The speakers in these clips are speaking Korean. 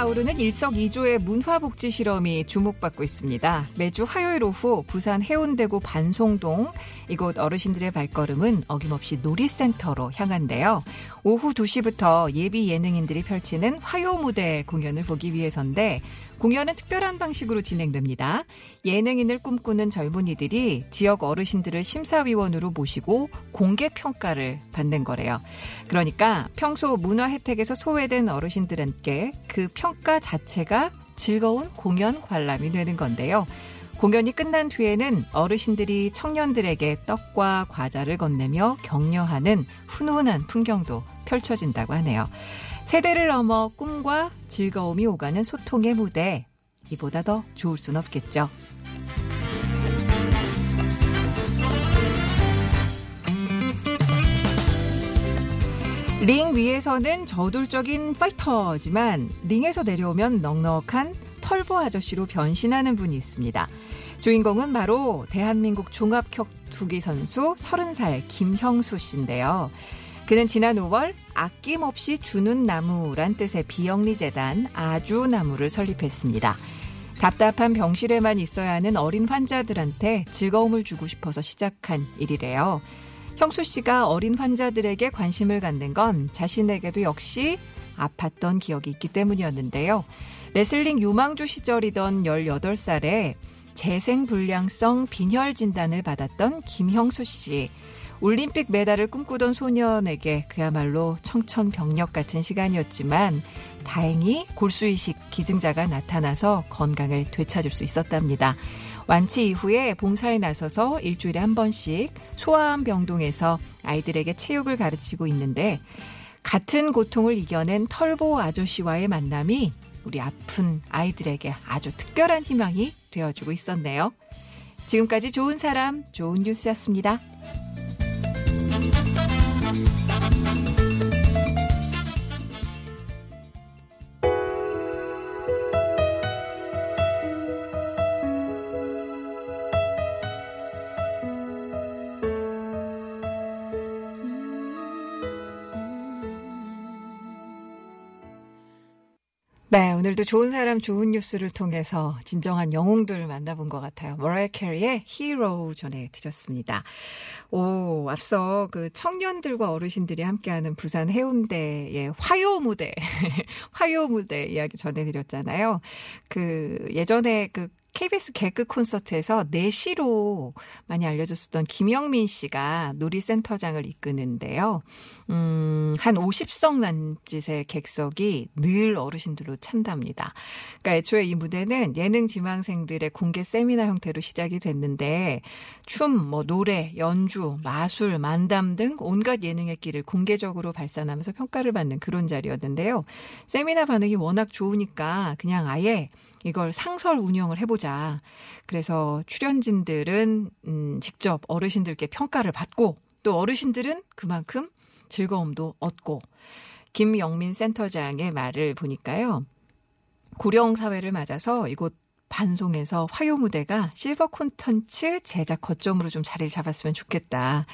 아우르는 일석이조의 문화복지 실험이 주목받고 있습니다. 매주 화요일 오후 부산 해운대구 반송동 이곳 어르신들의 발걸음은 어김없이 놀이센터로 향한데요. 오후 2시부터 예비 예능인들이 펼치는 화요 무대 공연을 보기 위해서인데 공연은 특별한 방식으로 진행됩니다. 예능인을 꿈꾸는 젊은이들이 지역 어르신들을 심사위원으로 모시고 공개 평가를 받는 거래요. 그러니까 평소 문화 혜택에서 소외된 어르신들께 그평 가 자체가 즐거운 공연 관람이 되는 건데요. 공연이 끝난 뒤에는 어르신들이 청년들에게 떡과 과자를 건네며 격려하는 훈훈한 풍경도 펼쳐진다고 하네요. 세대를 넘어 꿈과 즐거움이 오가는 소통의 무대. 이보다 더 좋을 순 없겠죠. 링 위에서는 저돌적인 파이터지만 링에서 내려오면 넉넉한 털보 아저씨로 변신하는 분이 있습니다. 주인공은 바로 대한민국 종합격투기 선수 30살 김형수 씨인데요. 그는 지난 5월 아낌없이 주는 나무란 뜻의 비영리 재단 아주나무를 설립했습니다. 답답한 병실에만 있어야 하는 어린 환자들한테 즐거움을 주고 싶어서 시작한 일이래요. 형수 씨가 어린 환자들에게 관심을 갖는 건 자신에게도 역시 아팠던 기억이 있기 때문이었는데요. 레슬링 유망주 시절이던 18살에 재생불량성 빈혈 진단을 받았던 김형수 씨. 올림픽 메달을 꿈꾸던 소년에게 그야말로 청천벽력 같은 시간이었지만 다행히 골수이식 기증자가 나타나서 건강을 되찾을 수 있었답니다. 완치 이후에 봉사에 나서서 일주일에 한 번씩 소아암 병동에서 아이들에게 체육을 가르치고 있는데 같은 고통을 이겨낸 털보 아저씨와의 만남이 우리 아픈 아이들에게 아주 특별한 희망이 되어주고 있었네요. 지금까지 좋은 사람, 좋은 뉴스였습니다. 네, 오늘도 좋은 사람 좋은 뉴스를 통해서 진정한 영웅들 만나본 것 같아요. 머라이 캐리의 히로 전해 드렸습니다. 오, 앞서 그 청년들과 어르신들이 함께하는 부산 해운대의 화요 무대, 화요 무대 이야기 전해 드렸잖아요. 그 예전에 그 KBS 개그 콘서트에서 내시로 많이 알려졌었던 김영민 씨가 놀이센터장을 이끄는데요. 음, 한 50석 남짓의 객석이 늘 어르신들로 찬답니다. 그러니까 애초에 이 무대는 예능 지망생들의 공개 세미나 형태로 시작이 됐는데 춤, 뭐 노래, 연주, 마술, 만담 등 온갖 예능의 길을 공개적으로 발산하면서 평가를 받는 그런 자리였는데요. 세미나 반응이 워낙 좋으니까 그냥 아예 이걸 상설 운영을 해보자. 그래서 출연진들은 음, 직접 어르신들께 평가를 받고 또 어르신들은 그만큼 즐거움도 얻고 김영민 센터장의 말을 보니까요. 고령 사회를 맞아서 이곳 반송에서 화요 무대가 실버 콘텐츠 제작 거점으로 좀 자리를 잡았으면 좋겠다.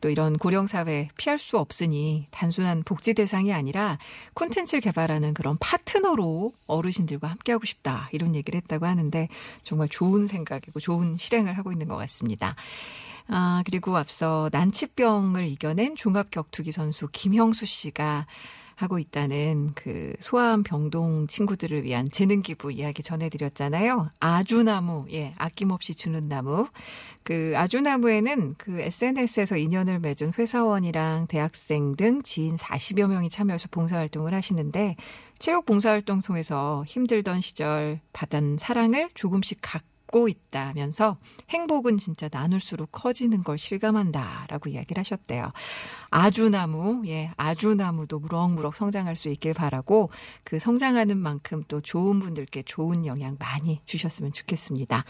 또 이런 고령 사회 피할 수 없으니 단순한 복지 대상이 아니라 콘텐츠를 개발하는 그런 파트너로 어르신들과 함께 하고 싶다. 이런 얘기를 했다고 하는데 정말 좋은 생각이고 좋은 실행을 하고 있는 것 같습니다. 아, 그리고 앞서 난치병을 이겨낸 종합 격투기 선수 김형수 씨가 하고 있다는 그 소아암 병동 친구들을 위한 재능 기부 이야기 전해드렸잖아요. 아주나무, 예, 아낌없이 주는 나무. 그 아주나무에는 그 SNS에서 인연을 맺은 회사원이랑 대학생 등 지인 40여 명이 참여해서 봉사활동을 하시는데 체육 봉사활동 통해서 힘들던 시절 받은 사랑을 조금씩 각 갖고 있다면서 행복은 진짜 나눌수록 커지는 걸 실감한다라고 이야기를 하셨대요. 아주나무, 예, 아주나무도 무럭무럭 성장할 수 있길 바라고 그 성장하는 만큼 또 좋은 분들께 좋은 영향 많이 주셨으면 좋겠습니다.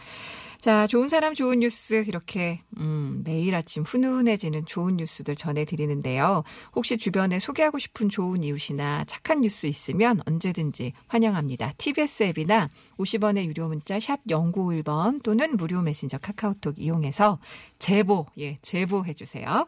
자, 좋은 사람 좋은 뉴스 이렇게 음, 매일 아침 훈훈해지는 좋은 뉴스들 전해 드리는데요. 혹시 주변에 소개하고 싶은 좋은 이웃이나 착한 뉴스 있으면 언제든지 환영합니다. TBS 앱이나 50원의 유료 문자 샵 0951번 또는 무료 메신저 카카오톡 이용해서 제보, 예, 제보해 주세요.